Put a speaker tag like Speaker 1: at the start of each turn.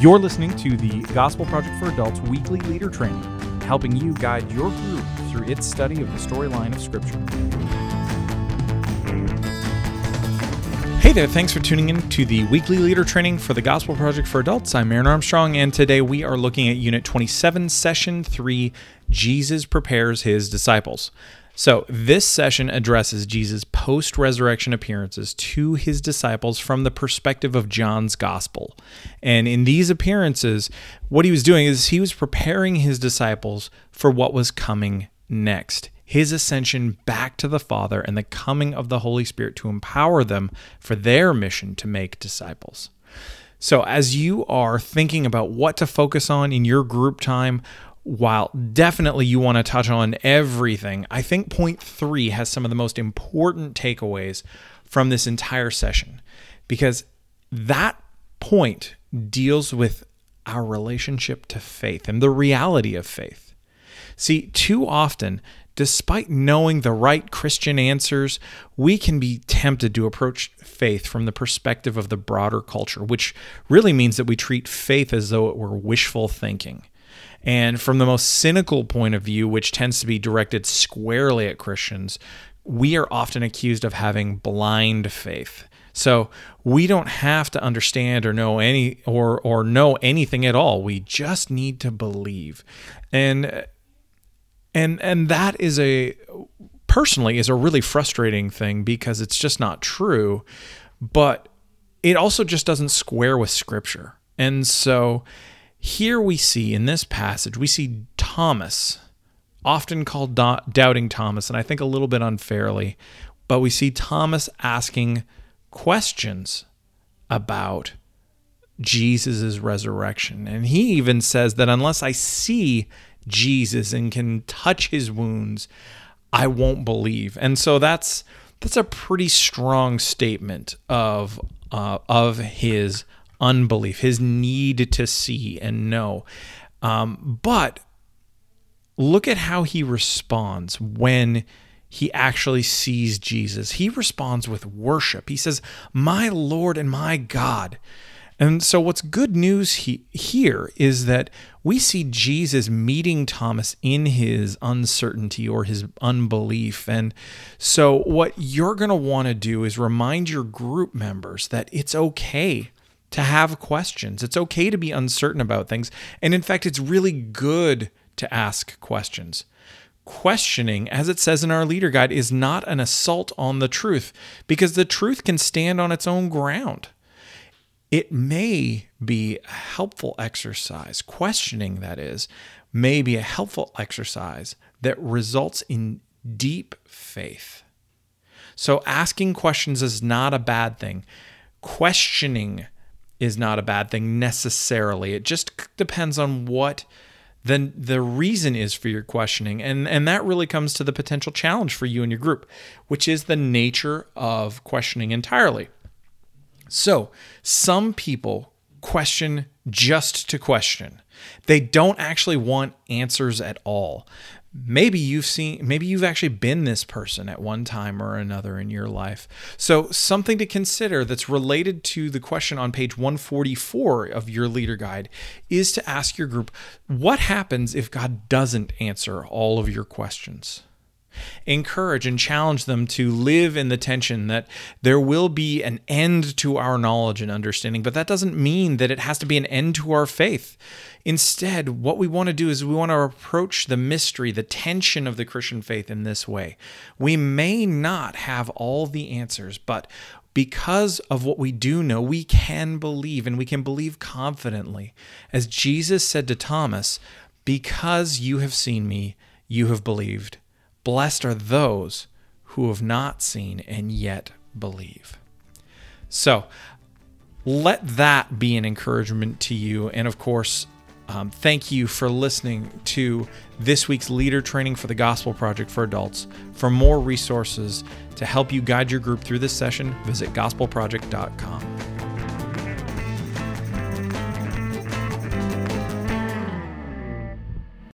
Speaker 1: You're listening to the Gospel Project for Adults weekly leader training, helping you guide your group through its study of the storyline of Scripture. Hey there, thanks for tuning in to the weekly leader training for the Gospel Project for Adults. I'm Aaron Armstrong, and today we are looking at Unit 27, Session 3 Jesus Prepares His Disciples. So, this session addresses Jesus' post resurrection appearances to his disciples from the perspective of John's gospel. And in these appearances, what he was doing is he was preparing his disciples for what was coming next his ascension back to the Father and the coming of the Holy Spirit to empower them for their mission to make disciples. So, as you are thinking about what to focus on in your group time, while definitely you want to touch on everything, I think point three has some of the most important takeaways from this entire session because that point deals with our relationship to faith and the reality of faith. See, too often, despite knowing the right Christian answers, we can be tempted to approach faith from the perspective of the broader culture, which really means that we treat faith as though it were wishful thinking. And from the most cynical point of view, which tends to be directed squarely at Christians, we are often accused of having blind faith. So we don't have to understand or know any or or know anything at all. We just need to believe. And and and that is a personally is a really frustrating thing because it's just not true, but it also just doesn't square with scripture. And so here we see in this passage, we see Thomas, often called Doubting Thomas, and I think a little bit unfairly, but we see Thomas asking questions about Jesus' resurrection. And he even says that unless I see Jesus and can touch his wounds, I won't believe. And so that's that's a pretty strong statement of uh, of his unbelief, his need to see and know. Um, but look at how he responds when he actually sees Jesus. He responds with worship. He says, My Lord and my God. And so, what's good news he, here is that we see Jesus meeting Thomas in his uncertainty or his unbelief. And so, what you're going to want to do is remind your group members that it's okay to have questions. It's okay to be uncertain about things. And in fact, it's really good to ask questions. Questioning, as it says in our leader guide, is not an assault on the truth because the truth can stand on its own ground. It may be a helpful exercise, questioning that is, may be a helpful exercise that results in deep faith. So, asking questions is not a bad thing. Questioning is not a bad thing necessarily. It just depends on what then the reason is for your questioning and and that really comes to the potential challenge for you and your group which is the nature of questioning entirely so some people question just to question. They don't actually want answers at all. Maybe you've seen maybe you've actually been this person at one time or another in your life. So something to consider that's related to the question on page 144 of your leader guide is to ask your group what happens if god doesn't answer all of your questions encourage and challenge them to live in the tension that there will be an end to our knowledge and understanding, but that doesn't mean that it has to be an end to our faith. Instead, what we want to do is we want to approach the mystery, the tension of the Christian faith in this way. We may not have all the answers, but because of what we do know, we can believe and we can believe confidently. As Jesus said to Thomas, Because you have seen me, you have believed. Blessed are those who have not seen and yet believe. So let that be an encouragement to you. And of course, um, thank you for listening to this week's leader training for the Gospel Project for Adults. For more resources to help you guide your group through this session, visit gospelproject.com.